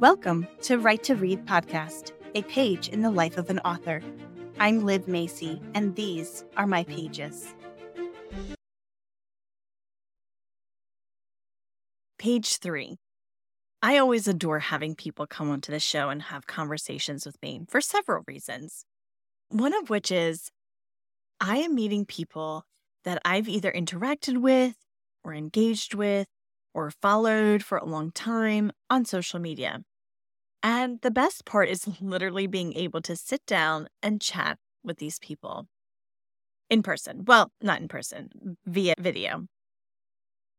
Welcome to Write to Read podcast, a page in the life of an author. I'm Liv Macy, and these are my pages. Page three. I always adore having people come onto the show and have conversations with me for several reasons. One of which is I am meeting people that I've either interacted with or engaged with or followed for a long time on social media. And the best part is literally being able to sit down and chat with these people in person. Well, not in person, via video.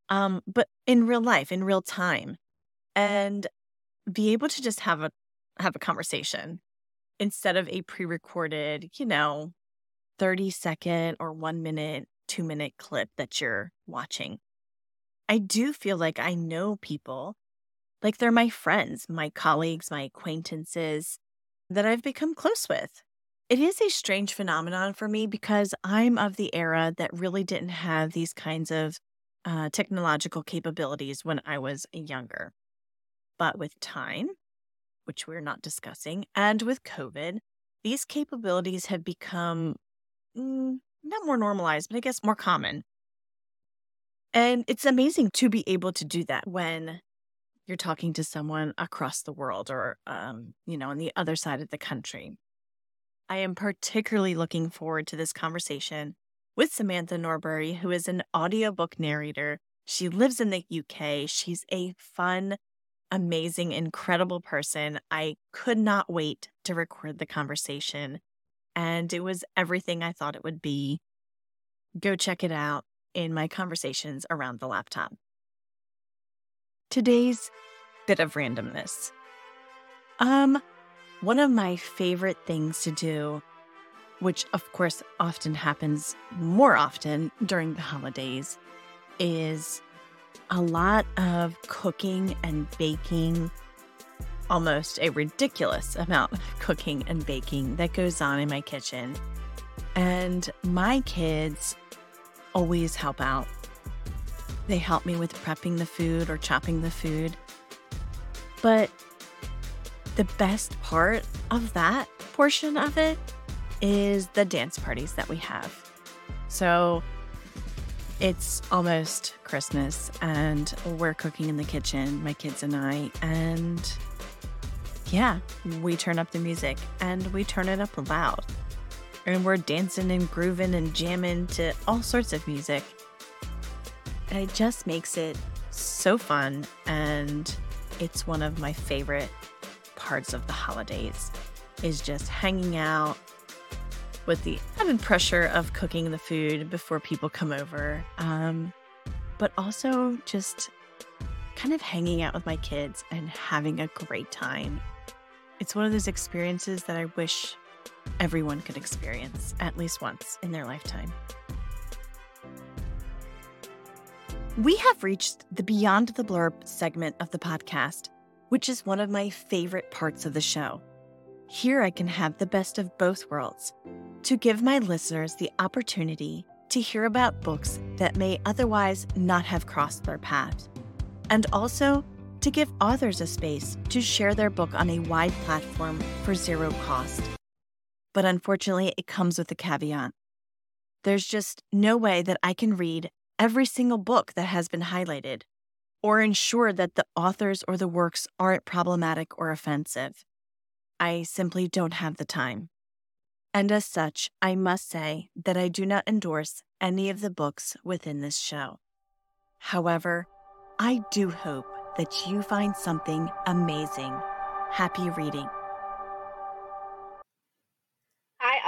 Um, but in real life, in real time, and be able to just have a have a conversation instead of a pre-recorded, you know, 30 second or 1 minute, 2 minute clip that you're watching. I do feel like I know people like they're my friends, my colleagues, my acquaintances that I've become close with. It is a strange phenomenon for me because I'm of the era that really didn't have these kinds of uh, technological capabilities when I was younger. But with time, which we're not discussing, and with COVID, these capabilities have become mm, not more normalized, but I guess more common. And it's amazing to be able to do that when you're talking to someone across the world or, um, you know, on the other side of the country. I am particularly looking forward to this conversation with Samantha Norbury, who is an audiobook narrator. She lives in the UK. She's a fun, amazing, incredible person. I could not wait to record the conversation, and it was everything I thought it would be. Go check it out in my conversations around the laptop. Today's bit of randomness. Um, one of my favorite things to do, which of course often happens more often during the holidays, is a lot of cooking and baking, almost a ridiculous amount of cooking and baking that goes on in my kitchen. And my kids always help out they help me with prepping the food or chopping the food. But the best part of that portion of it is the dance parties that we have. So it's almost Christmas and we're cooking in the kitchen, my kids and I, and yeah, we turn up the music and we turn it up loud. And we're dancing and grooving and jamming to all sorts of music. And it just makes it so fun. And it's one of my favorite parts of the holidays is just hanging out with the added pressure of cooking the food before people come over. Um, but also just kind of hanging out with my kids and having a great time. It's one of those experiences that I wish everyone could experience at least once in their lifetime. We have reached the Beyond the Blurb segment of the podcast, which is one of my favorite parts of the show. Here I can have the best of both worlds to give my listeners the opportunity to hear about books that may otherwise not have crossed their path, and also to give authors a space to share their book on a wide platform for zero cost. But unfortunately, it comes with a caveat. There's just no way that I can read every single book that has been highlighted, or ensure that the authors or the works aren't problematic or offensive. I simply don't have the time. And as such, I must say that I do not endorse any of the books within this show. However, I do hope that you find something amazing. Happy reading.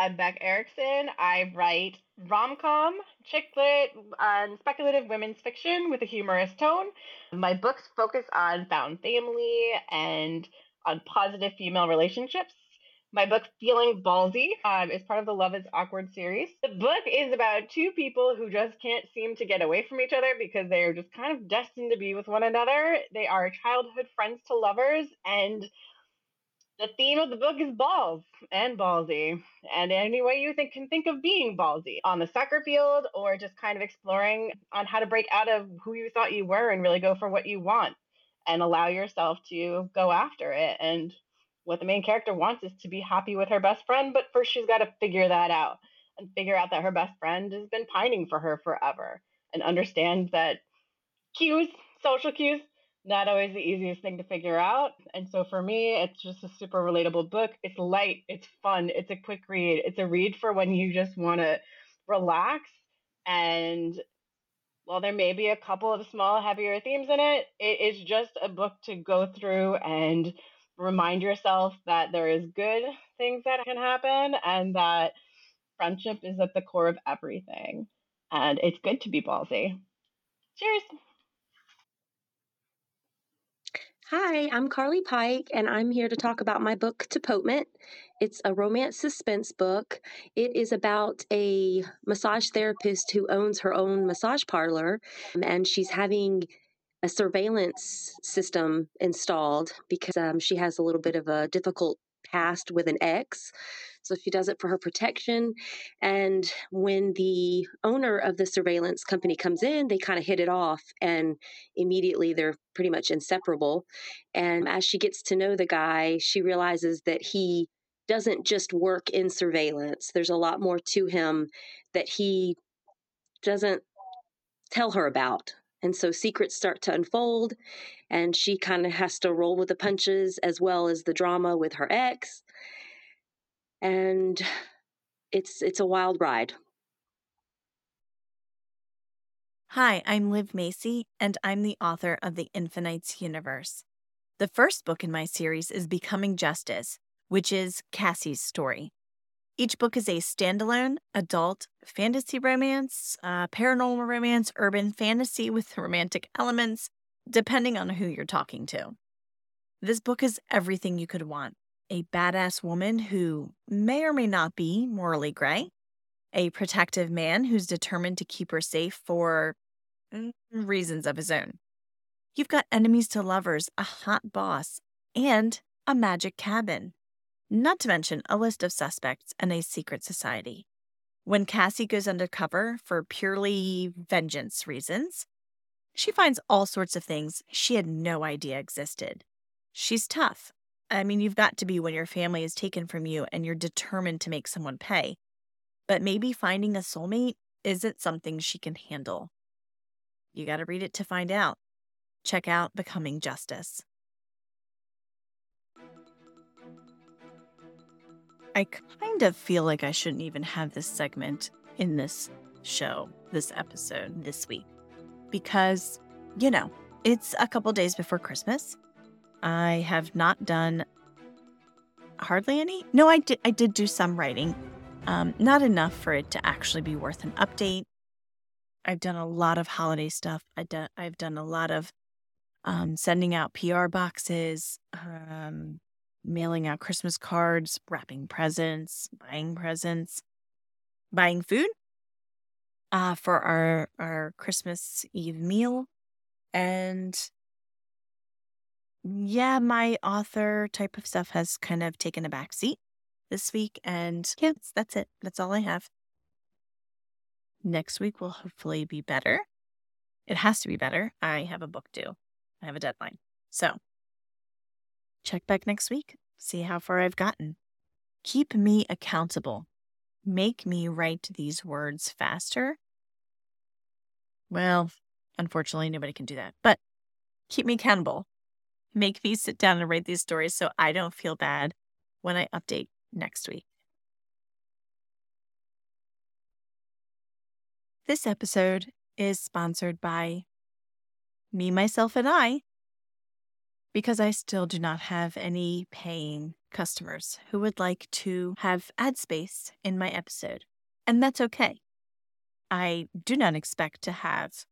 I'm Beck Erixson. I write rom com, chick lit, and speculative women's fiction with a humorous tone. My books focus on found family and on positive female relationships. My book, Feeling Ballsy, um, is part of the Love is Awkward series. The book is about two people who just can't seem to get away from each other because they are just kind of destined to be with one another. They are childhood friends to lovers, and the theme of the book is balls and ballsy, and any way you think can think of being ballsy on the soccer field or just kind of exploring on how to break out of who you thought you were and really go for what you want and allow yourself to go after it. And what the main character wants is to be happy with her best friend, but first she's got to figure that out and figure out that her best friend has been pining for her forever and understand that cues, social cues, not always the easiest thing to figure out. And so for me, it's just a super relatable book. It's light, it's fun, it's a quick read. It's a read for when you just want to relax. And while there may be a couple of small, heavier themes in it, it is just a book to go through and remind yourself that there is good things that can happen and that friendship is at the core of everything. And it's good to be ballsy. Cheers. Hi, I'm Carlie Pike, and I'm here to talk about my book, Tapotement. It's a romance suspense book. It is about a massage therapist who owns her own massage parlor, and she's having a surveillance system installed because um, she has a little bit of a difficult past with an ex. So she does it for her protection. And when the owner of the surveillance company comes in, they kind of hit it off and immediately they're pretty much inseparable. And as she gets to know the guy, she realizes that he doesn't just work in surveillance, there's a lot more to him that he doesn't tell her about. And so secrets start to unfold, and she kind of has to roll with the punches as well as the drama with her ex and it's it's a wild ride. Hi, I'm Liv Macy, and I'm the author of the Infinites universe. The first book in my series is Becoming Justice, which is Cassie's story. Each book is a standalone adult fantasy romance, uh, paranormal romance, urban fantasy with romantic elements, depending on who you're talking to. This book is everything you could want a badass woman who may or may not be morally gray, a protective man who's determined to keep her safe for mm, reasons of his own. You've got enemies to lovers, a hot boss, and a magic cabin. Not to mention a list of suspects and a secret society. When Cassie goes undercover for purely vengeance reasons, she finds all sorts of things she had no idea existed. She's tough, I mean, you've got to be when your family is taken from you and you're determined to make someone pay. But maybe finding a soulmate isn't something she can handle. You got to read it to find out. Check out Becoming Justice. I kind of feel like I shouldn't even have this segment in this show, this episode, this week. Because, you know, it's a couple days before Christmas. I have not done hardly any. No, I did. I did do some writing, um, not enough for it to actually be worth an update. I've done a lot of holiday stuff. I do, I've done a lot of um, sending out PR boxes, um, mailing out Christmas cards, wrapping presents, buying presents, buying food uh, for our our Christmas Eve meal, and yeah, my author type of stuff has kind of taken a back seat this week. And yeah, that's it. That's all I have. Next week will hopefully be better. It has to be better. I have a book due, I have a deadline. So check back next week, see how far I've gotten. Keep me accountable. Make me write these words faster. Well, unfortunately, nobody can do that, but keep me accountable make me sit down and write these stories so I don't feel bad when I update next week. This episode is sponsored by me, myself, and I because I still do not have any paying customers who would like to have ad space in my episode. And that's okay. I do not expect to have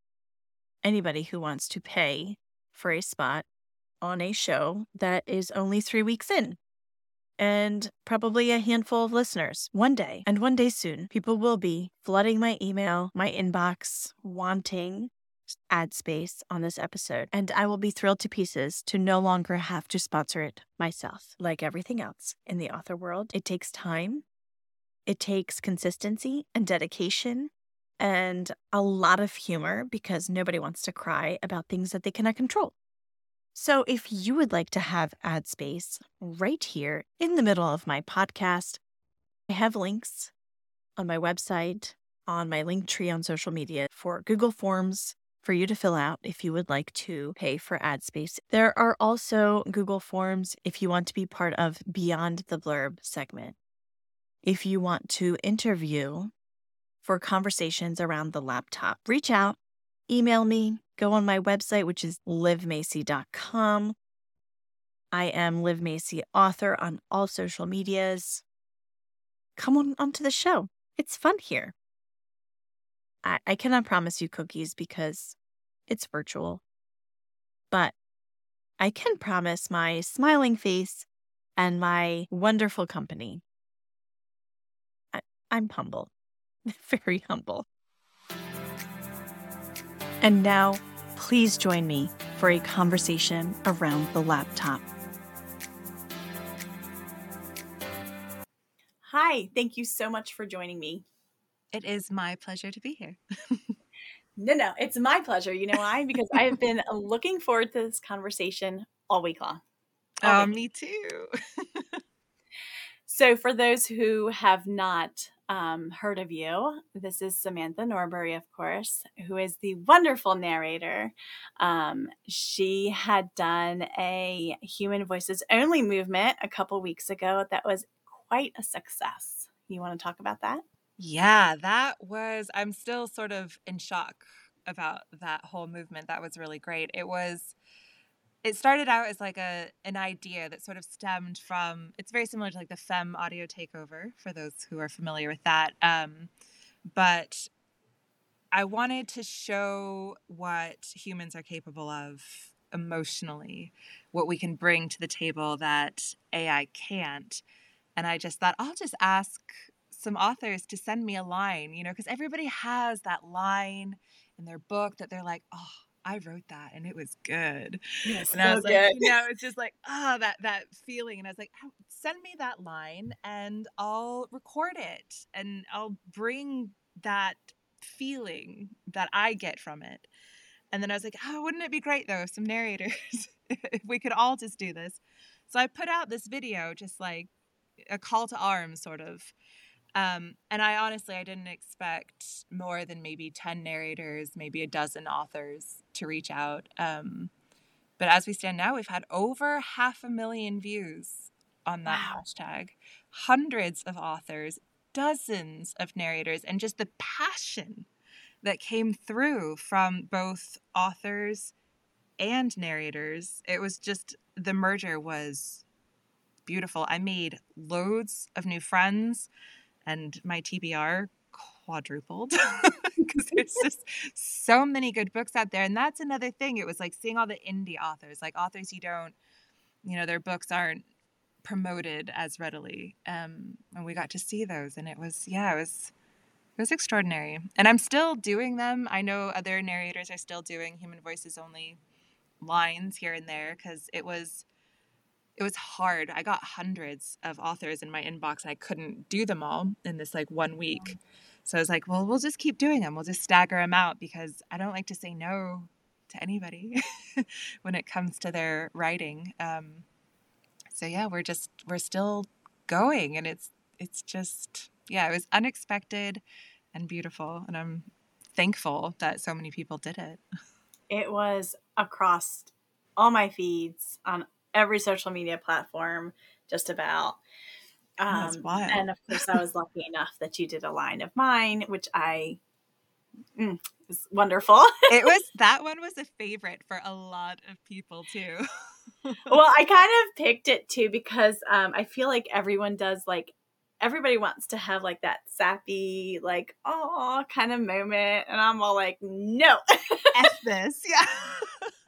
anybody who wants to pay for a spot on a show that is only three weeks in and probably a handful of listeners one day. And one day soon, people will be flooding my email, my inbox, wanting ad space on this episode, and I will be thrilled to pieces to no longer have to sponsor it myself. Like everything else in the author world, it takes time, it takes consistency and dedication. And a lot of humor because nobody wants to cry about things that they cannot control. So, if you would like to have ad space right here in the middle of my podcast, I have links on my website, on my link tree on social media for Google Forms for you to fill out if you would like to pay for ad space. There are also Google Forms if you want to be part of Beyond the Blurb segment. If you want to interview for conversations around the laptop, reach out, email me, go on my website, which is livmacy.com. I am Liv Macy, author on all social medias. Come on onto the show. It's fun here. I, I cannot promise you cookies because it's virtual, but I can promise my smiling face and my wonderful company. I, I'm humble, very humble. And now, please join me for a conversation around the laptop. Hi, thank you so much for joining me. It is my pleasure to be here. no, no, it's my pleasure. You know why? Because I have been looking forward to this conversation all week long. All oh, week. me too. so, for those who have not um, heard of you, this is Samantha Norbury, of course, who is the wonderful narrator. Um, she had done a Human Voices Only movement a couple weeks ago that was quite a success. You want to talk about that? Yeah, that was, I'm still sort of in shock about that whole movement. That was really great. It was, it started out as like a an idea that sort of stemmed from it's very similar to like the fem audio takeover for those who are familiar with that um, but i wanted to show what humans are capable of emotionally what we can bring to the table that ai can't and i just thought i'll just ask some authors to send me a line, you know, because everybody has that line in their book that they're like, oh, I wrote that and it was good. Yes, and I was so like, you know, it's just like, ah, oh, that that feeling. And I was like, oh, send me that line and I'll record it and I'll bring that feeling that I get from it. And then I was like, oh, wouldn't it be great though, some narrators, if we could all just do this. So I put out this video, just like a call to arms, sort of, um, and I honestly, I didn't expect more than maybe 10 narrators, maybe a dozen authors to reach out. Um, but as we stand now, we've had over half a million views on that wow. hashtag, hundreds of authors, dozens of narrators, and just the passion that came through from both authors and narrators. It was just the merger was beautiful. I made loads of new friends and my TBR quadrupled because there's just so many good books out there. And that's another thing. It was like seeing all the indie authors, like authors you don't, you know, their books aren't promoted as readily. Um, and we got to see those, and it was, yeah, it was. It was extraordinary. And I'm still doing them. I know other narrators are still doing human voices only lines here and there because it was it was hard. I got hundreds of authors in my inbox and I couldn't do them all in this like one week. So I was like, well, we'll just keep doing them. We'll just stagger them out because I don't like to say no to anybody when it comes to their writing. Um, so yeah, we're just we're still going and it's it's just yeah, it was unexpected and beautiful and I'm thankful that so many people did it. It was across all my feeds on every social media platform, just about. Um, and of course, I was lucky enough that you did a line of mine, which I mm, was wonderful. it was that one was a favorite for a lot of people too. well, I kind of picked it too because um, I feel like everyone does like everybody wants to have like that sappy, like oh kind of moment, and I'm all like, no, f this, yeah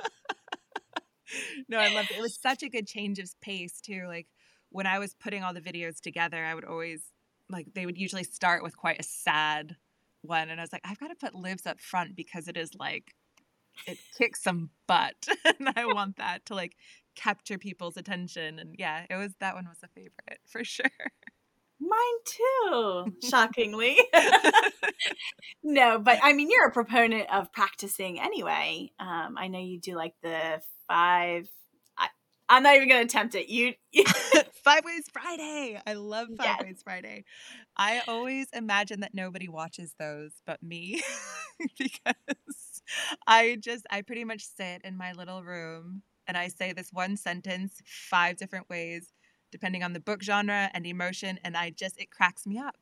no, I loved it. It was such a good change of pace too. Like when I was putting all the videos together, I would always like they would usually start with quite a sad one, and I was like, I've got to put Liv's up front because it is like it kicks some butt and i want that to like capture people's attention and yeah it was that one was a favorite for sure Mine too, shockingly. no, but I mean, you're a proponent of practicing anyway. Um, I know you do like the five. I, am not even going to attempt it. You Five Ways Friday. I love Five yes. Ways Friday. I always imagine that nobody watches those but me because I just I pretty much sit in my little room and I say this one sentence five different ways depending on the book genre and emotion. And I just, it cracks me up.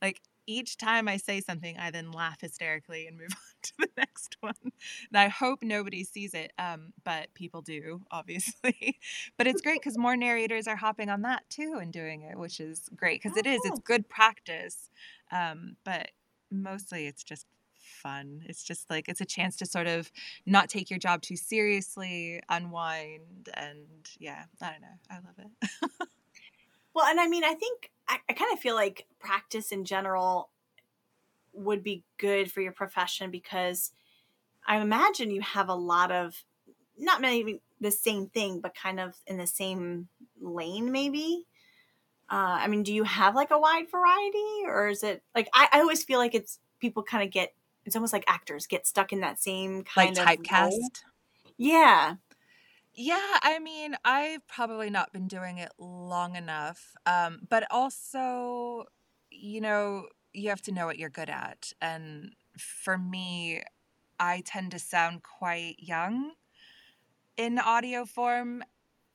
Like each time I say something, I then laugh hysterically and move on to the next one. And I hope nobody sees it, um, but people do, obviously. but it's great because more narrators are hopping on that too and doing it, which is great because it is, it's oh. good practice. Um, but mostly it's just fun. It's just like it's a chance to sort of not take your job too seriously, unwind, and yeah, I don't know. I love it. Well, and I mean, I think I, I kind of feel like practice in general would be good for your profession because I imagine you have a lot of not maybe the same thing, but kind of in the same lane, maybe. Uh, I mean, do you have like a wide variety, or is it like I, I always feel like it's people kind of get it's almost like actors get stuck in that same kind like of typecast. Role. Yeah, yeah, I mean, I've probably not been doing it long enough. Um, but also, you know, you have to know what you're good at. And for me, I tend to sound quite young in audio form.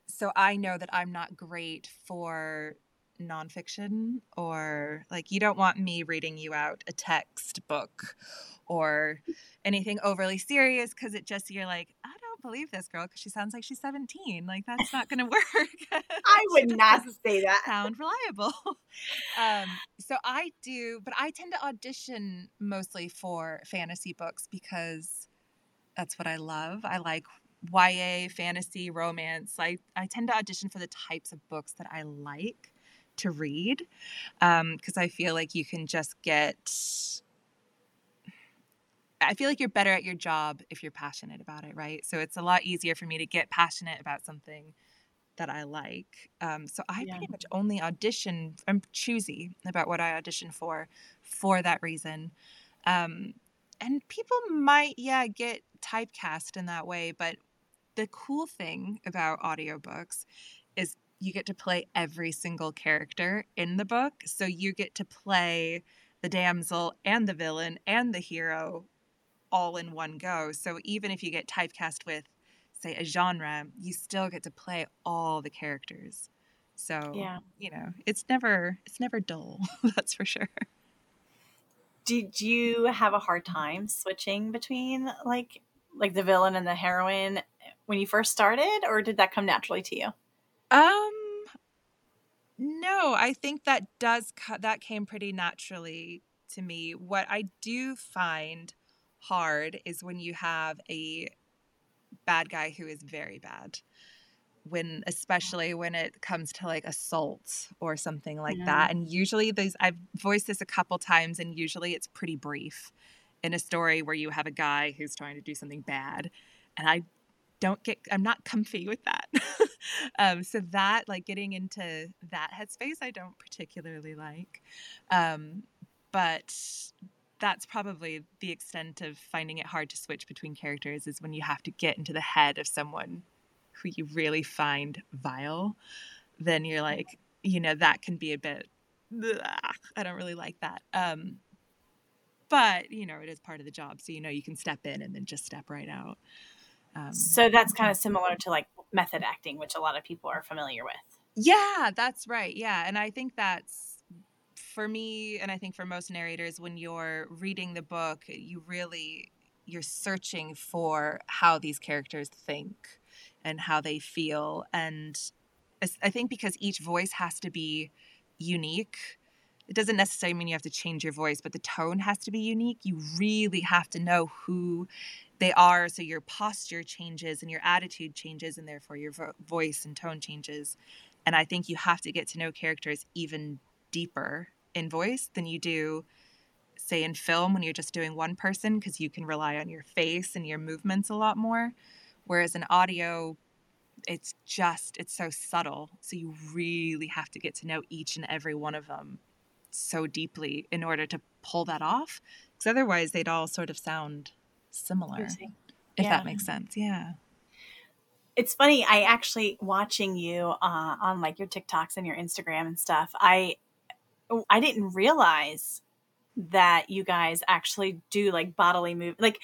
So I know that I'm not great for nonfiction or like you don't want me reading you out a textbook or anything overly serious because it just you're like i don't believe this girl because she sounds like she's 17 like that's not going to work i would not say that sound reliable um, so i do but i tend to audition mostly for fantasy books because that's what i love i like YA, fantasy, romance. I, I tend to audition for the types of books that I like to read because um, I feel like you can just get. I feel like you're better at your job if you're passionate about it, right? So it's a lot easier for me to get passionate about something that I like. Um, so I yeah. pretty much only audition. I'm choosy about what I audition for, for that reason. Um, and people might, yeah, get typecast in that way. But the cool thing about audiobooks is you get to play every single character in the book. So you get to play the damsel and the villain and the hero all in one go. So even if you get typecast with, say, a genre, you still get to play all the characters. So yeah, you know, it's never it's never dull. that's for sure. Did you have a hard time switching between like like the villain and the heroine when you first started, or did that come naturally to you? Um, no, I think that does that came pretty naturally to me. What I do find hard is when you have a bad guy who is very bad. When especially when it comes to like assault or something like yeah. that. And usually these I've voiced this a couple times and usually it's pretty brief in a story where you have a guy who's trying to do something bad. And I don't get i'm not comfy with that um, so that like getting into that headspace i don't particularly like um, but that's probably the extent of finding it hard to switch between characters is when you have to get into the head of someone who you really find vile then you're like you know that can be a bit i don't really like that um, but you know it is part of the job so you know you can step in and then just step right out um, so that's kind of similar to like method acting, which a lot of people are familiar with. Yeah, that's right. Yeah. And I think that's for me, and I think for most narrators, when you're reading the book, you really you're searching for how these characters think and how they feel and i think because each voice has to be unique it doesn't necessarily mean you have to change your voice but the tone has to be unique. You really have to know who they are so your posture changes and your attitude changes and therefore your vo- voice and tone changes and i think you have to get to know characters even deeper in voice than you do say in film when you're just doing one person because you can rely on your face and your movements a lot more. Whereas in audio, it's just it's so subtle so you really have to get to know each and every one of them so deeply in order to pull that off because otherwise they'd all sort of sound similar if yeah. that makes sense yeah it's funny i actually watching you uh, on like your tiktoks and your instagram and stuff i Oh, i didn't realize that you guys actually do like bodily move like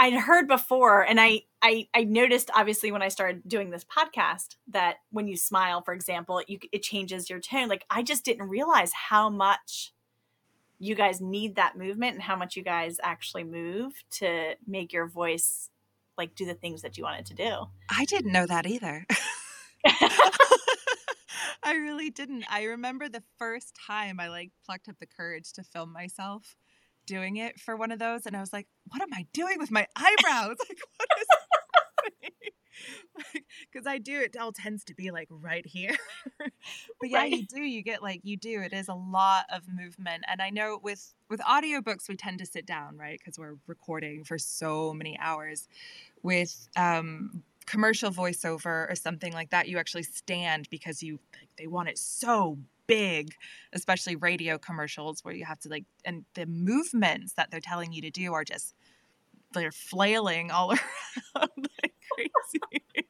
I'd heard before, and I, I I noticed obviously when I started doing this podcast that when you smile, for example, you it changes your tone. Like I just didn't realize how much you guys need that movement and how much you guys actually move to make your voice like do the things that you want it to do. I didn't know that either. I really didn't. I remember the first time I like plucked up the courage to film myself doing it for one of those, and I was like, "What am I doing with my eyebrows? like, what is happening?" Because I do, it all tends to be like right here. but yeah, right. you do. You get like you do. It is a lot of movement, and I know with with audiobooks we tend to sit down, right? Because we're recording for so many hours. With um, commercial voiceover or something like that, you actually stand because you they want it so big, especially radio commercials where you have to like, and the movements that they're telling you to do are just, they're flailing all around like crazy.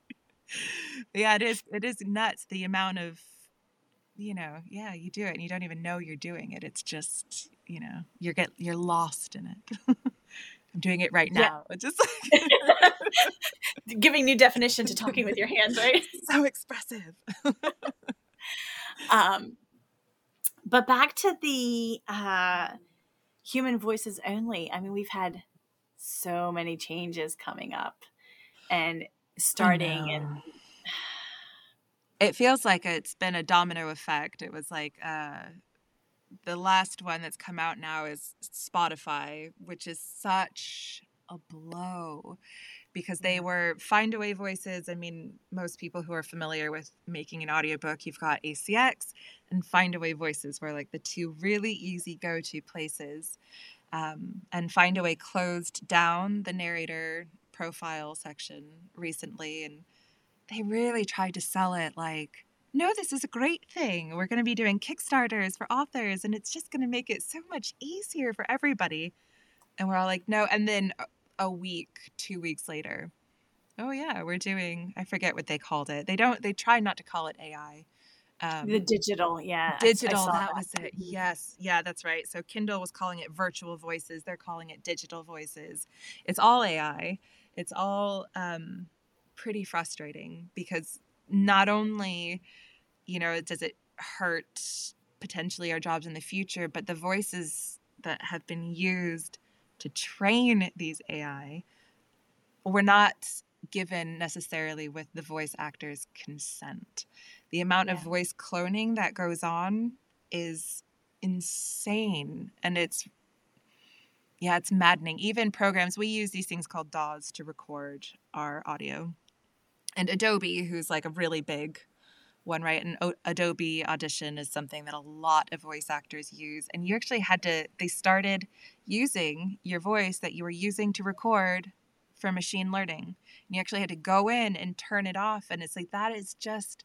yeah, it is, it is nuts the amount of, you know, yeah, you do it and you don't even know you're doing it. It's just, you know, you're get, you're lost in it. I'm doing it right now. Yeah. Just like giving new definition to talking with your hands, right? So expressive. um, but back to the uh, human voices only. I mean, we've had so many changes coming up and starting and it feels like it's been a domino effect. It was like uh, the last one that's come out now is Spotify, which is such a blow because they were Findaway voices. I mean, most people who are familiar with making an audiobook, you've got ACX and Findaway voices were like the two really easy go to places. Um, and Findaway closed down the narrator profile section recently, and they really tried to sell it like, no, this is a great thing. We're going to be doing Kickstarters for authors, and it's just going to make it so much easier for everybody. And we're all like, no. And then a week, two weeks later, oh yeah, we're doing. I forget what they called it. They don't. They try not to call it AI. Um, the digital, yeah, digital. That, that was it. Yes, yeah, that's right. So Kindle was calling it virtual voices. They're calling it digital voices. It's all AI. It's all um, pretty frustrating because not only, you know, does it hurt potentially our jobs in the future, but the voices that have been used to train these AI were not given necessarily with the voice actor's consent. The amount yeah. of voice cloning that goes on is insane and it's yeah, it's maddening. Even programs, we use these things called DAWs to record our audio. And Adobe, who's like a really big one, right? And o- Adobe Audition is something that a lot of voice actors use. And you actually had to, they started using your voice that you were using to record for machine learning. And you actually had to go in and turn it off. And it's like, that is just,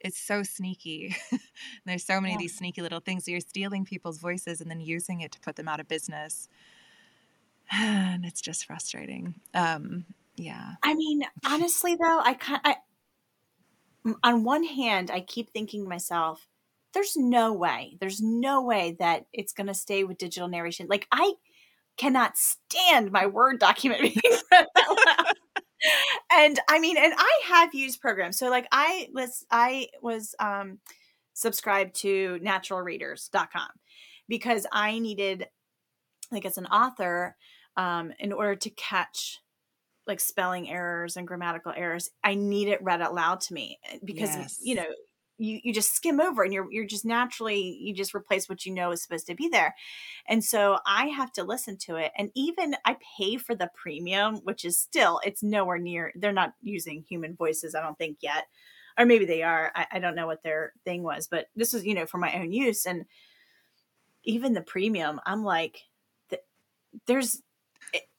it's so sneaky. There's so many yeah. of these sneaky little things. So you're stealing people's voices and then using it to put them out of business. And it's just frustrating. Um, yeah. I mean, honestly, though, I kind I, on one hand, I keep thinking to myself, there's no way, there's no way that it's going to stay with digital narration. Like, I cannot stand my Word document being read out loud. and I mean, and I have used programs. So, like, I was, I was, um, subscribed to naturalreaders.com because I needed, like, as an author, um, in order to catch like spelling errors and grammatical errors i need it read out loud to me eh, because yes. you know you, you just skim over and you're you're just naturally you just replace what you know is supposed to be there and so i have to listen to it and even i pay for the premium which is still it's nowhere near they're not using human voices i don't think yet or maybe they are I, I don't know what their thing was but this is you know for my own use and even the premium, I'm like, there's,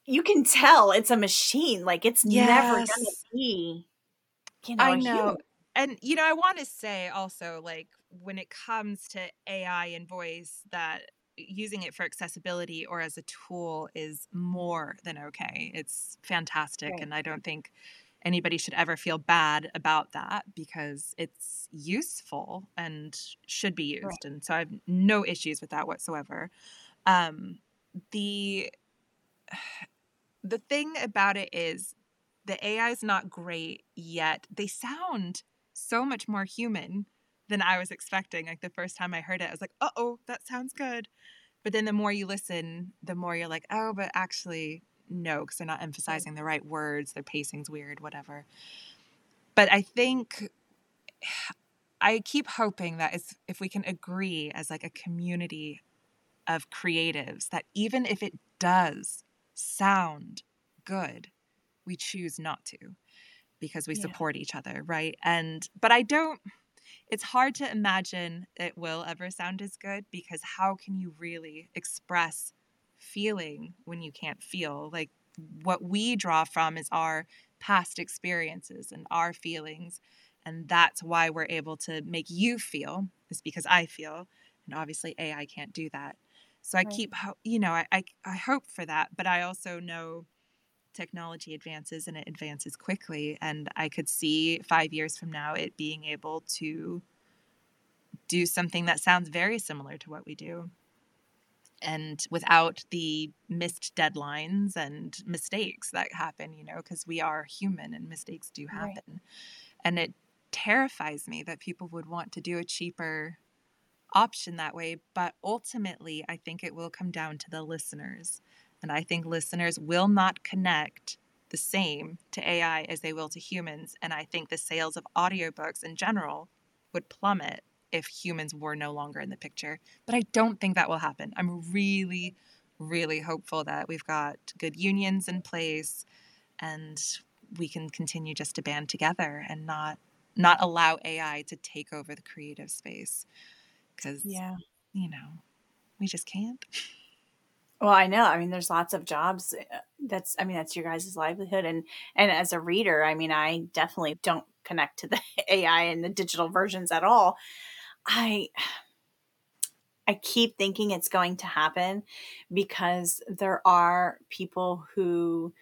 you can tell it's a machine. Like it's yes. never gonna be, you know, I know. And you know, I want to say also, like when it comes to AI and voice, that using it for accessibility or as a tool is more than okay. It's fantastic, right. and I don't think anybody should ever feel bad about that because it's useful and should be used. Right. And so I have no issues with that whatsoever. Um, the the thing about it is the AI is not great yet. They sound so much more human than I was expecting. Like the first time I heard it, I was like, "Uh oh, that sounds good." But then the more you listen, the more you're like, "Oh, but actually, no, because they're not emphasizing the right words, their pacing's weird, whatever. But I think I keep hoping that if we can agree as like a community of creatives that even if it does sound good, we choose not to because we yeah. support each other, right? And but I don't it's hard to imagine it will ever sound as good because how can you really express feeling when you can't feel. Like what we draw from is our past experiences and our feelings. And that's why we're able to make you feel, is because I feel. And obviously, AI can't do that. So I right. keep, you know, I, I, I hope for that. But I also know technology advances and it advances quickly. And I could see five years from now it being able to do something that sounds very similar to what we do and without the missed deadlines and mistakes that happen, you know, because we are human and mistakes do happen. Right. And it terrifies me that people would want to do a cheaper option that way. But ultimately, I think it will come down to the listeners. And I think listeners will not connect the same to AI as they will to humans. And I think the sales of audiobooks in general would plummet if humans were no longer in the picture. But I don't think that will happen. I'm really, really hopeful that we've got good unions in place and we can continue just to band together and not not allow AI to take over the creative space because yeah you know we just can't well i know i mean there's lots of jobs uh, that's i mean that's your guys' livelihood and and as a reader i mean i definitely don't connect to the ai and the digital versions at all I I keep thinking it's going to happen because there are people who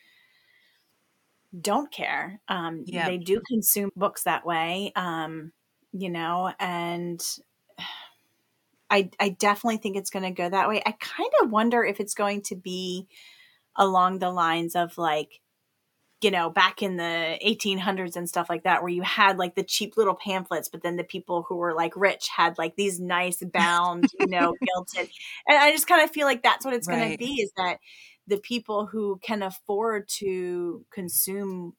don't care. Um, yeah. They do consume books that way, um, you know, and I, I definitely think it's going to go that way. I kind of wonder if it's going to be along the lines of like you know, back in the 1800s and stuff like that, where you had like the cheap little pamphlets, but then the people who were like rich had like these nice bound, you know, gilded. And I just kind of feel like that's what it's right. going to be is that the people who can afford to consume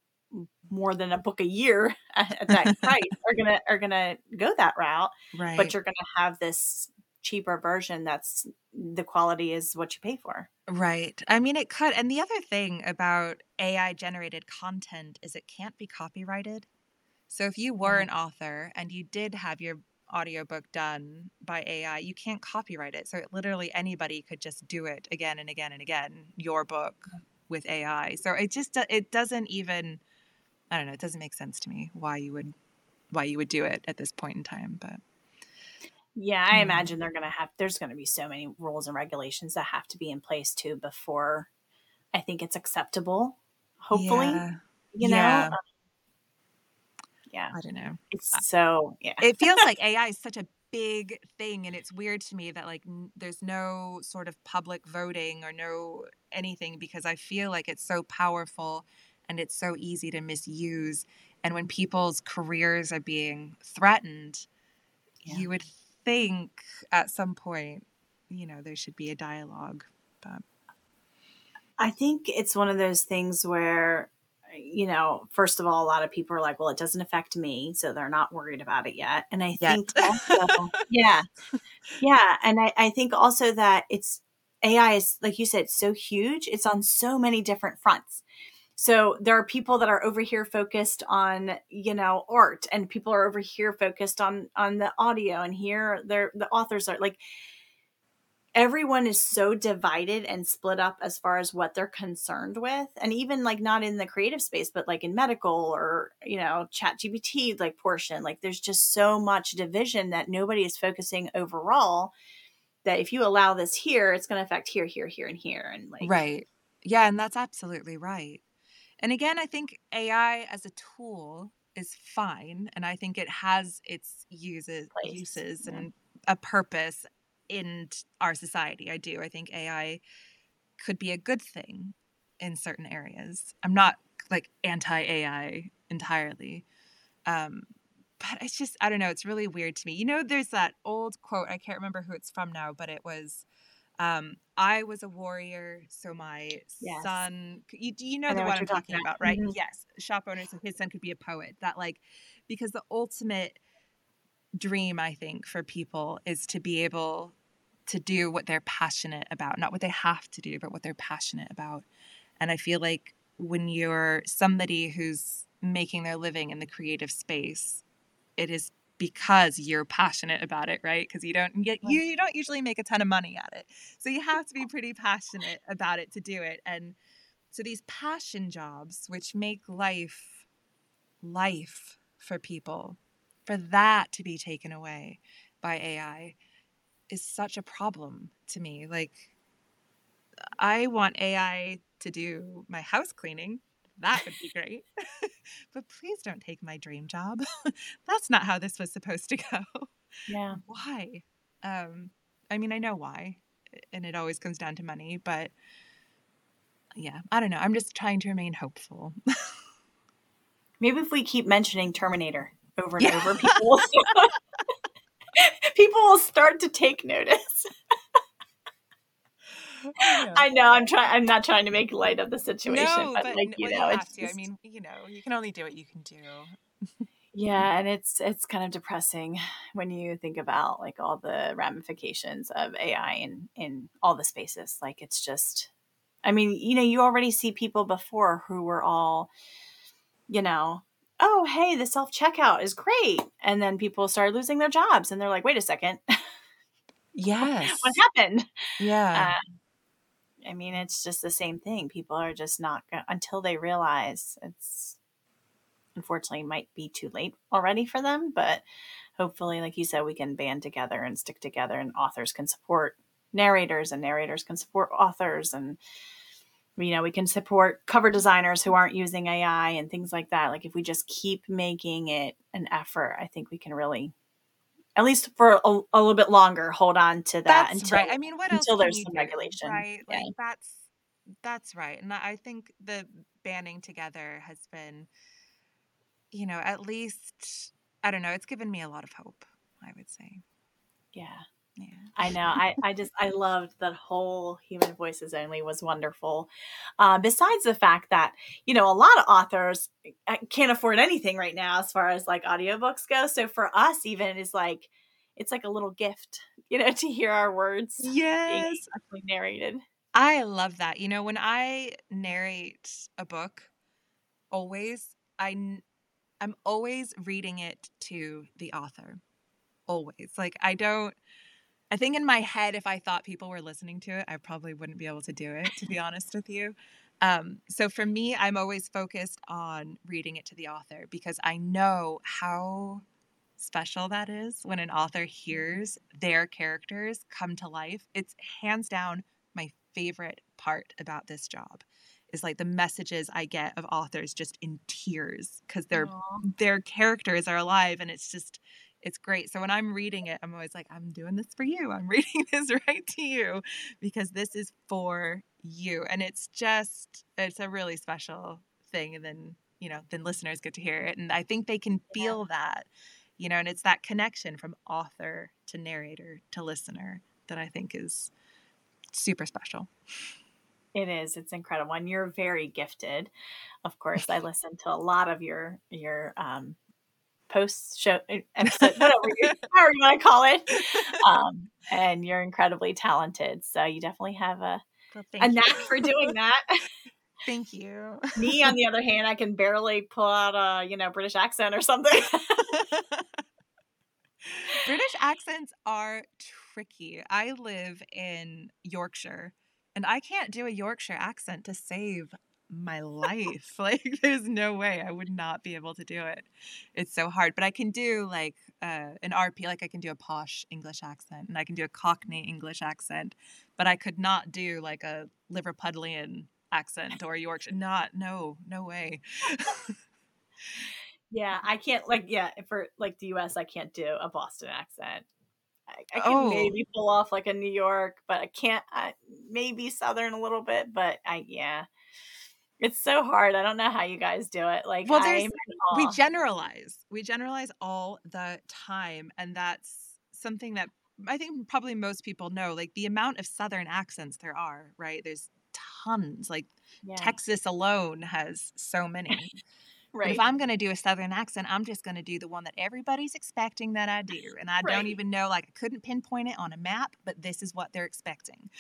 more than a book a year at that price are gonna are gonna go that route. Right. But you're gonna have this cheaper version that's the quality is what you pay for. Right. I mean, it could. And the other thing about AI generated content is it can't be copyrighted. So if you were mm-hmm. an author and you did have your audiobook done by AI, you can't copyright it. So it, literally anybody could just do it again and again and again, your book with AI. So it just it doesn't even I don't know, it doesn't make sense to me why you would why you would do it at this point in time, but yeah, I mm-hmm. imagine they're going to have, there's going to be so many rules and regulations that have to be in place too before I think it's acceptable, hopefully. Yeah. You know? Yeah. Um, yeah. I don't know. It's so, yeah. it feels like AI is such a big thing and it's weird to me that like n- there's no sort of public voting or no anything because I feel like it's so powerful and it's so easy to misuse and when people's careers are being threatened yeah. you would think at some point, you know, there should be a dialogue. But I think it's one of those things where, you know, first of all, a lot of people are like, well, it doesn't affect me. So they're not worried about it yet. And I yet. think also, yeah, yeah. And I, I think also that it's AI is, like you said, so huge. It's on so many different fronts. So there are people that are over here focused on, you know, art and people are over here focused on on the audio and here they're the authors are like everyone is so divided and split up as far as what they're concerned with and even like not in the creative space but like in medical or you know chat gpt like portion like there's just so much division that nobody is focusing overall that if you allow this here it's going to affect here here here and here and like right. Yeah and that's absolutely right and again i think ai as a tool is fine and i think it has its uses Place. uses yeah. and a purpose in our society. I do. I think AI could be a good thing in certain areas. I'm not like anti AI entirely. Um, but it's just, I don't know, it's really weird to me. You know, there's that old quote, I can't remember who it's from now, but it was, um, I was a warrior, so my yes. son, you, you know, know the one I'm talking about, about right? Mm-hmm. Yes. Shop owner, so his son could be a poet. That, like, because the ultimate dream, I think, for people is to be able to do what they're passionate about, not what they have to do, but what they're passionate about. And I feel like when you're somebody who's making their living in the creative space, it is because you're passionate about it, right? Because you don't get you, you don't usually make a ton of money at it. So you have to be pretty passionate about it to do it. And so these passion jobs, which make life life for people, for that to be taken away by AI is such a problem to me. Like, I want AI to do my house cleaning. That would be great. but please don't take my dream job. That's not how this was supposed to go. Yeah. Why? Um, I mean, I know why, and it always comes down to money, but yeah, I don't know. I'm just trying to remain hopeful. Maybe if we keep mentioning Terminator over and yeah. over, people will, people will start to take notice. I know. I'm trying. I'm not trying to make light of the situation, no, but, but like you well, know, you it's just... I mean, you know, you can only do what you can do. yeah, and it's it's kind of depressing when you think about like all the ramifications of AI in in all the spaces. Like it's just, I mean, you know, you already see people before who were all, you know, oh, hey, the self checkout is great. And then people start losing their jobs and they're like, wait a second. Yes. what happened? Yeah. Uh, I mean, it's just the same thing. People are just not, until they realize it's unfortunately might be too late already for them. But hopefully, like you said, we can band together and stick together, and authors can support narrators, and narrators can support authors, and you know we can support cover designers who aren't using ai and things like that like if we just keep making it an effort i think we can really at least for a, a little bit longer hold on to that that's until, right i mean what until there's some do, regulation right? yeah. like that's that's right and i think the banding together has been you know at least i don't know it's given me a lot of hope i would say. Yeah yeah. I know. I, I just I loved that whole human voices only was wonderful. Uh, besides the fact that you know a lot of authors uh, can't afford anything right now as far as like audiobooks go. So for us, even is like it's like a little gift, you know, to hear our words. Yes, being narrated. I love that. You know, when I narrate a book, always I I'm always reading it to the author. Always. Like I don't I think in my head, if I thought people were listening to it, I probably wouldn't be able to do it, to be honest with you. Um, so for me, I'm always focused on reading it to the author because I know how special that is when an author hears their characters come to life. It's hands down my favorite part about this job is like the messages I get of authors just in tears because their their characters are alive and it's just it's great. So when I'm reading it, I'm always like, I'm doing this for you. I'm reading this right to you because this is for you. And it's just, it's a really special thing. And then, you know, then listeners get to hear it. And I think they can feel yeah. that, you know, and it's that connection from author to narrator to listener that I think is super special. It is. It's incredible. And you're very gifted. Of course, I listen to a lot of your your um post show eh, episode, whatever you, however you want to call it. Um, and you're incredibly talented, so you definitely have a well, a knack for doing that. Thank you. Me, on the other hand, I can barely pull out a you know British accent or something. British accents are tricky. I live in Yorkshire and I can't do a Yorkshire accent to save my life. like there's no way I would not be able to do it. It's so hard. But I can do like uh, an RP, like I can do a posh English accent and I can do a Cockney English accent, but I could not do like a Liverpudlian accent or Yorkshire. Not no, no way. yeah, I can't like yeah, for like the US I can't do a Boston accent. I, I can oh. maybe pull off like a New York, but I can't. I, maybe Southern a little bit, but I yeah, it's so hard. I don't know how you guys do it. Like, well, we generalize. We generalize all the time, and that's something that I think probably most people know. Like the amount of Southern accents there are, right? There's tons. Like yeah. Texas alone has so many. Right. But if I'm going to do a Southern accent, I'm just going to do the one that everybody's expecting that I do. And I right. don't even know, like, I couldn't pinpoint it on a map, but this is what they're expecting.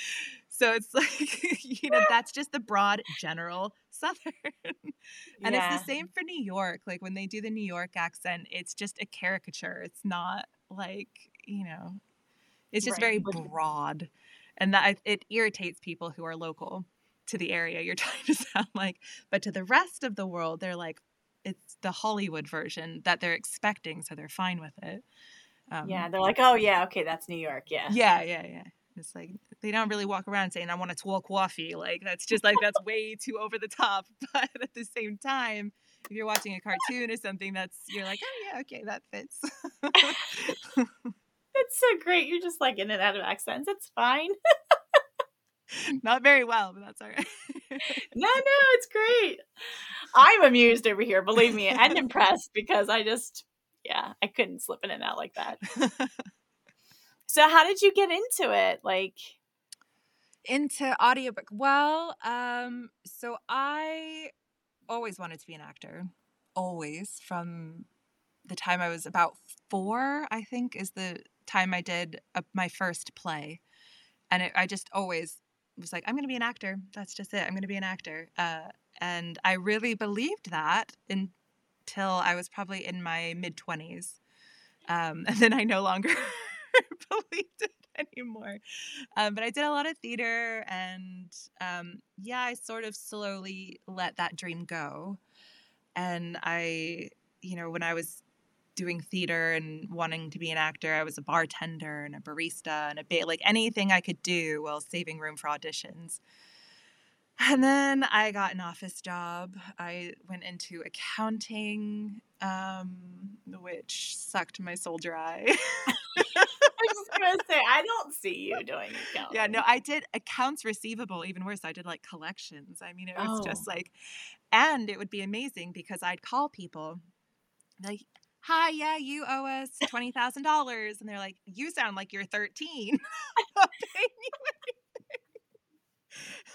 So it's like, you know, that's just the broad general Southern. and yeah. it's the same for New York. Like, when they do the New York accent, it's just a caricature. It's not like, you know, it's just right. very broad. And that it irritates people who are local to the area you're trying to sound like. But to the rest of the world, they're like, it's the Hollywood version that they're expecting, so they're fine with it. Um, yeah, they're like, oh yeah, okay, that's New York. Yeah, yeah, yeah, yeah. It's like they don't really walk around saying, "I want a tall coffee." Like that's just like that's way too over the top. But at the same time, if you're watching a cartoon or something, that's you're like, oh yeah, okay, that fits. that's so great. You're just like in and out of accents. It's fine. Not very well, but that's all right. no, no, it's great. I'm amused over here, believe me, and impressed because I just, yeah, I couldn't slip in and out like that. so, how did you get into it? Like, into audiobook? Well, um, so I always wanted to be an actor, always from the time I was about four, I think, is the time I did a, my first play. And it, I just always was like, I'm going to be an actor. That's just it. I'm going to be an actor. Uh, and I really believed that until I was probably in my mid 20s. Um, and then I no longer believed it anymore. Um, but I did a lot of theater, and um, yeah, I sort of slowly let that dream go. And I, you know, when I was doing theater and wanting to be an actor. I was a bartender and a barista and a bit like anything I could do while saving room for auditions. And then I got an office job. I went into accounting, um, which sucked my soul dry. I was just gonna say I don't see you doing accounting. Yeah, no, I did accounts receivable. Even worse, I did like collections. I mean, it was oh. just like, and it would be amazing because I'd call people like, hi, yeah, you owe us $20,000. And they're like, you sound like you're 13.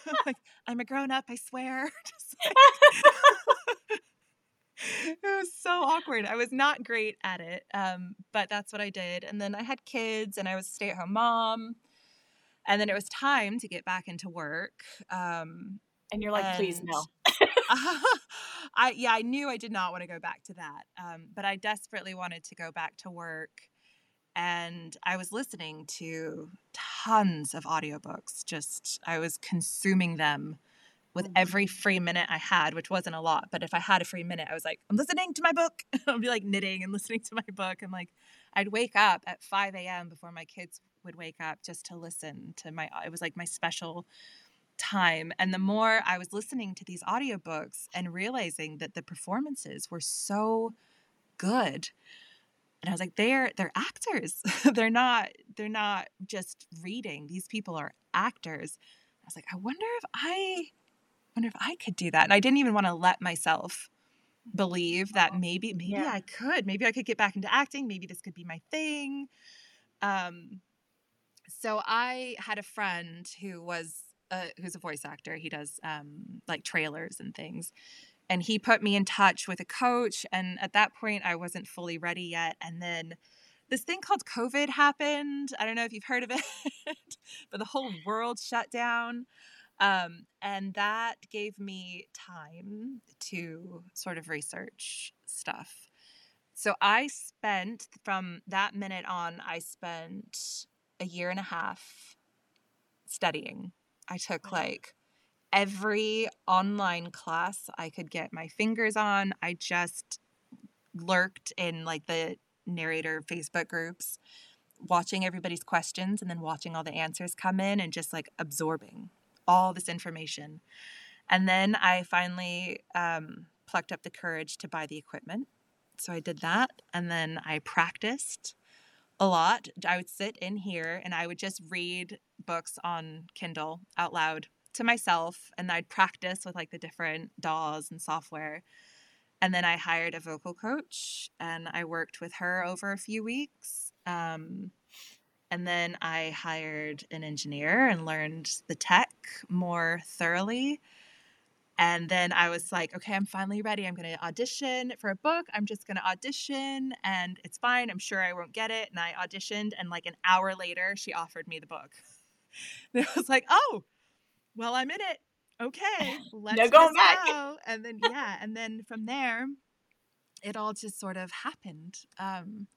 I'm like, I'm a grown up, I swear. Like, it was so awkward. I was not great at it, um, but that's what I did. And then I had kids and I was a stay at home mom. And then it was time to get back into work. Um, and you're like, and, please no. I yeah, I knew I did not want to go back to that, um, but I desperately wanted to go back to work, and I was listening to tons of audiobooks. Just I was consuming them with mm-hmm. every free minute I had, which wasn't a lot, but if I had a free minute, I was like, I'm listening to my book. I'd be like knitting and listening to my book, and like I'd wake up at 5 a.m. before my kids would wake up just to listen to my. It was like my special time and the more i was listening to these audiobooks and realizing that the performances were so good and i was like they're they're actors. They're not they're not just reading. These people are actors. I was like i wonder if i wonder if i could do that. And i didn't even want to let myself believe that maybe maybe yeah. i could. Maybe i could get back into acting. Maybe this could be my thing. Um so i had a friend who was uh, who's a voice actor. He does um, like trailers and things. And he put me in touch with a coach. And at that point, I wasn't fully ready yet. And then this thing called COVID happened. I don't know if you've heard of it, but the whole world shut down. Um, and that gave me time to sort of research stuff. So I spent from that minute on, I spent a year and a half studying. I took like every online class I could get my fingers on. I just lurked in like the narrator Facebook groups, watching everybody's questions and then watching all the answers come in and just like absorbing all this information. And then I finally um, plucked up the courage to buy the equipment. So I did that. And then I practiced a lot. I would sit in here and I would just read books on Kindle out loud to myself. And I'd practice with like the different DAWs and software. And then I hired a vocal coach and I worked with her over a few weeks. Um, and then I hired an engineer and learned the tech more thoroughly. And then I was like, okay, I'm finally ready. I'm going to audition for a book. I'm just going to audition and it's fine. I'm sure I won't get it. And I auditioned. And like an hour later, she offered me the book. And I was like, oh, well, I'm in it. Okay, let's no going back. Go. And then, yeah. And then from there, it all just sort of happened. Um,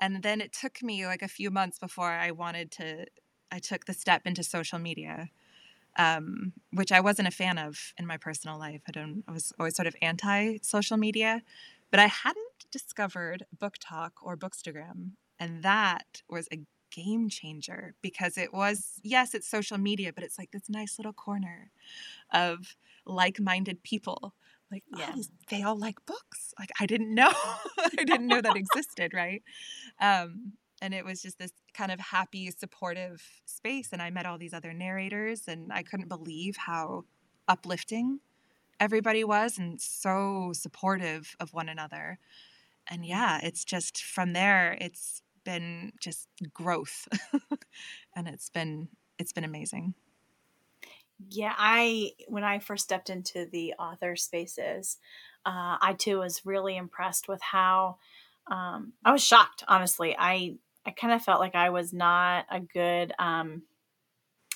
and then it took me like a few months before I wanted to, I took the step into social media um, which I wasn't a fan of in my personal life. I don't. I was always sort of anti social media, but I hadn't discovered BookTok or Bookstagram, and that was a game changer because it was yes, it's social media, but it's like this nice little corner of like-minded people. Like, yeah. oh, they all like books. Like, I didn't know. I didn't know that existed, right? Um, and it was just this kind of happy supportive space and i met all these other narrators and i couldn't believe how uplifting everybody was and so supportive of one another. And yeah it's just from there it's been just growth. And it's been it's been amazing. Yeah i when i first stepped into the author spaces uh, i too was really impressed with how um, I was shocked, honestly. I I kind of felt like I was not a good um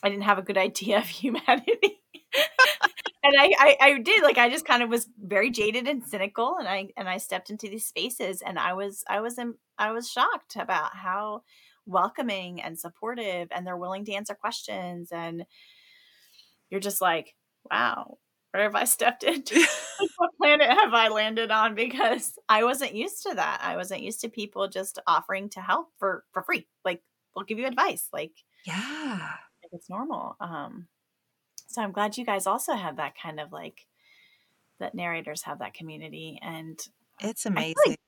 I didn't have a good idea of humanity. and I, I, I did like I just kind of was very jaded and cynical and I and I stepped into these spaces and I was I was I was shocked about how welcoming and supportive and they're willing to answer questions and you're just like wow where have I stepped into? what planet have I landed on? Because I wasn't used to that. I wasn't used to people just offering to help for for free. Like we'll give you advice. Like yeah, like it's normal. Um, so I'm glad you guys also have that kind of like that narrators have that community and it's amazing. Like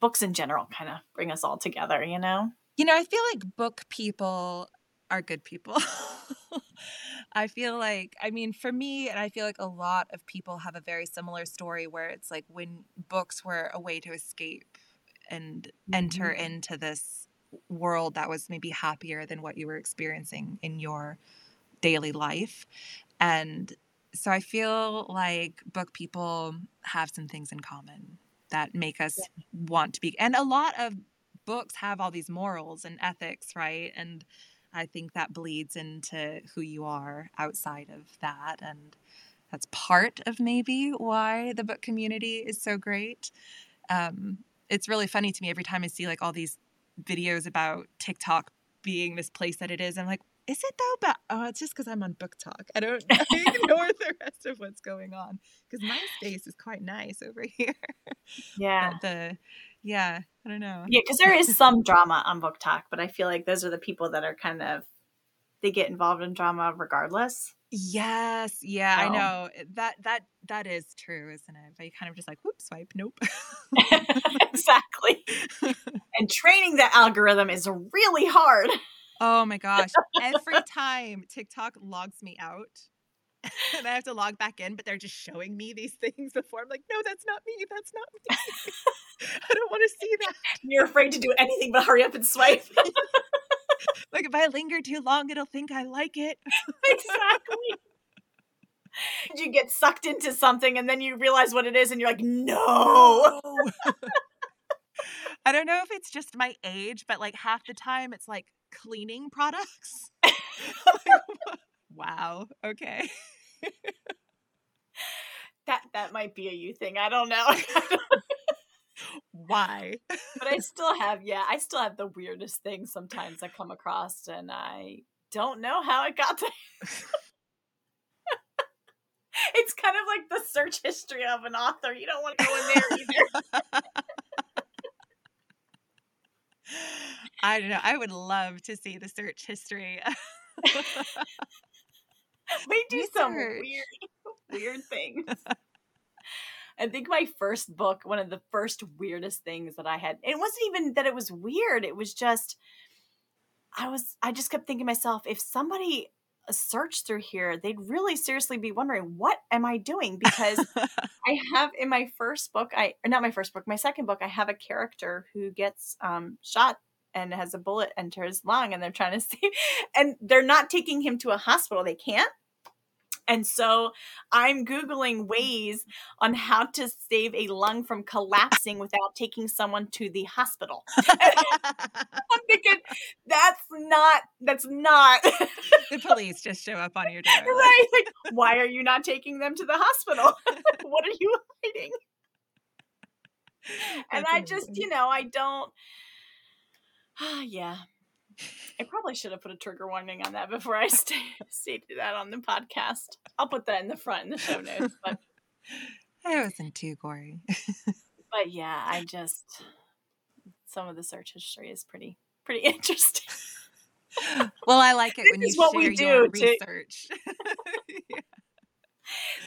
books in general kind of bring us all together. You know. You know, I feel like book people are good people. I feel like, I mean, for me, and I feel like a lot of people have a very similar story where it's like when books were a way to escape and mm-hmm. enter into this world that was maybe happier than what you were experiencing in your daily life. And so I feel like book people have some things in common that make us yeah. want to be, and a lot of books have all these morals and ethics, right? And I think that bleeds into who you are outside of that. And that's part of maybe why the book community is so great. Um, it's really funny to me every time I see like all these videos about TikTok being this place that it is. I'm like, is it though? But oh, it's just because I'm on BookTok. I don't I ignore the rest of what's going on because my space is quite nice over here. Yeah. But the yeah, I don't know. Yeah, because there is some drama on BookTok, but I feel like those are the people that are kind of they get involved in drama regardless. Yes, yeah, I know eh, that that that is true, isn't it? But you kind of just like, whoop, swipe, nope. exactly. and training the algorithm is really hard. Oh my gosh! Every time TikTok logs me out, and I have to log back in, but they're just showing me these things before. I'm like, no, that's not me. That's not me. I don't want to see that. You're afraid to do anything but hurry up and swipe. like if I linger too long, it'll think I like it. exactly. you get sucked into something and then you realize what it is and you're like, no. I don't know if it's just my age, but like half the time it's like cleaning products. wow. Okay that that might be a you thing. I don't know. Why? but I still have, yeah, I still have the weirdest things sometimes I come across, and I don't know how it got there. it's kind of like the search history of an author. You don't want to go in there either. I don't know. I would love to see the search history. we do Research. some weird, weird things. I think my first book, one of the first weirdest things that I had, it wasn't even that it was weird. It was just, I was, I just kept thinking myself, if somebody searched through here, they'd really seriously be wondering, what am I doing? Because I have in my first book, I, not my first book, my second book, I have a character who gets um, shot and has a bullet enter his lung and they're trying to see, and they're not taking him to a hospital. They can't and so I'm Googling ways on how to save a lung from collapsing without taking someone to the hospital. I'm thinking, that's not, that's not. the police just show up on your door. Right. Like, why are you not taking them to the hospital? what are you hiding? And I just, you know, I don't. Ah, yeah. I probably should have put a trigger warning on that before I st- stated that on the podcast. I'll put that in the front in the show notes. But it wasn't too gory. but yeah, I just some of the search history is pretty pretty interesting. well, I like it when you share we do your to... research. yeah.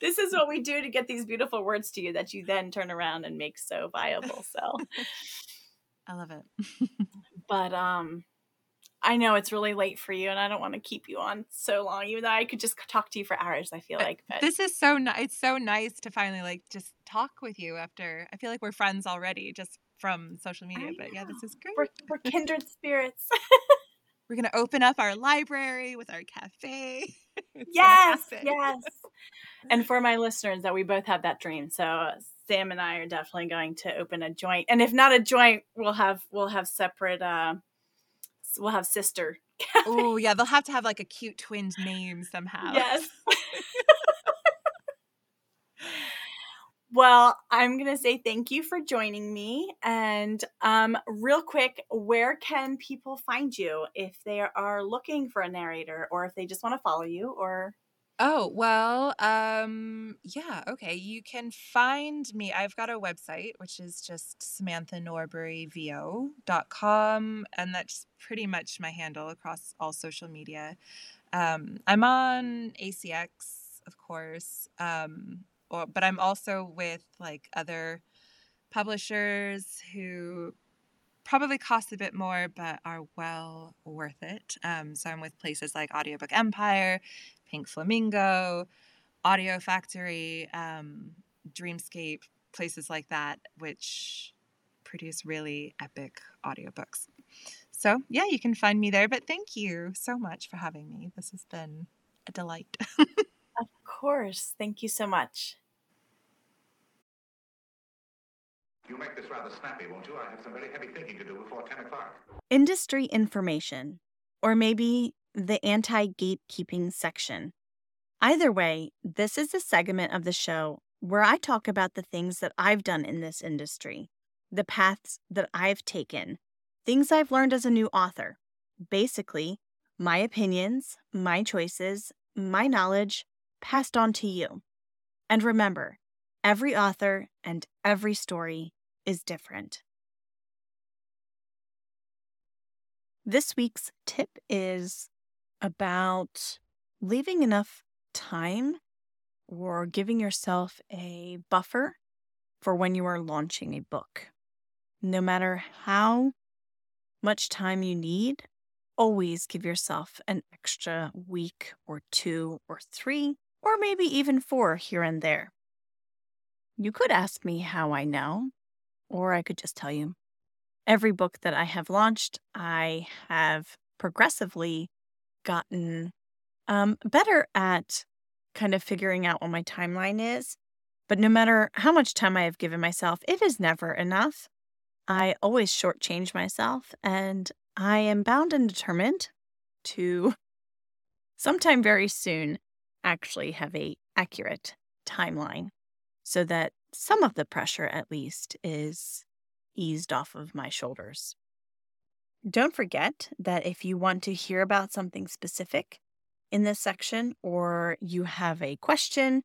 This is what we do to get these beautiful words to you that you then turn around and make so viable. So I love it. but um I know it's really late for you, and I don't want to keep you on so long. Even though I could just talk to you for hours, I feel like. But... This is so nice. It's so nice to finally like just talk with you after. I feel like we're friends already, just from social media. But yeah, this is great. We're, we're kindred spirits. we're gonna open up our library with our cafe. yes, yes. And for my listeners, that we both have that dream. So Sam and I are definitely going to open a joint, and if not a joint, we'll have we'll have separate. uh we'll have sister. oh yeah, they'll have to have like a cute twinned name somehow. Yes. well, I'm gonna say thank you for joining me. And um, real quick, where can people find you if they are looking for a narrator, or if they just want to follow you, or Oh, well, um, yeah, okay. You can find me. I've got a website, which is just samanthanorburyvo.com, and that's pretty much my handle across all social media. Um, I'm on ACX, of course, um, or, but I'm also with like other publishers who probably cost a bit more, but are well worth it. Um, so I'm with places like Audiobook Empire Pink Flamingo, Audio Factory, um, Dreamscape, places like that, which produce really epic audiobooks. So, yeah, you can find me there. But thank you so much for having me. This has been a delight. of course. Thank you so much. You'll make this rather snappy, won't you? I have some very heavy thinking to do before 10 o'clock. Industry information. Or maybe the anti gatekeeping section. Either way, this is a segment of the show where I talk about the things that I've done in this industry, the paths that I've taken, things I've learned as a new author. Basically, my opinions, my choices, my knowledge passed on to you. And remember, every author and every story is different. This week's tip is about leaving enough time or giving yourself a buffer for when you are launching a book. No matter how much time you need, always give yourself an extra week or two or three, or maybe even four here and there. You could ask me how I know, or I could just tell you. Every book that I have launched, I have progressively gotten um, better at kind of figuring out what my timeline is. But no matter how much time I have given myself, it is never enough. I always shortchange myself, and I am bound and determined to sometime very soon actually have a accurate timeline so that some of the pressure at least is eased off of my shoulders. Don't forget that if you want to hear about something specific in this section or you have a question,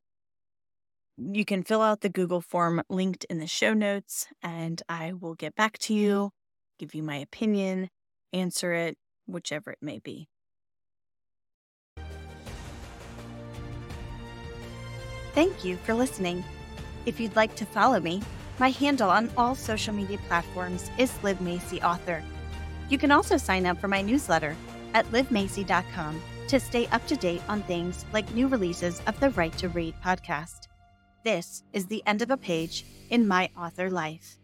you can fill out the Google form linked in the show notes, and I will get back to you, give you my opinion, answer it, whichever it may be. Thank you for listening. If you'd like to follow me, my handle on all social media platforms is Liv Macy Author. You can also sign up for my newsletter at livmacy.com to stay up to date on things like new releases of the Right to Read podcast. This is the end of a page in my author life.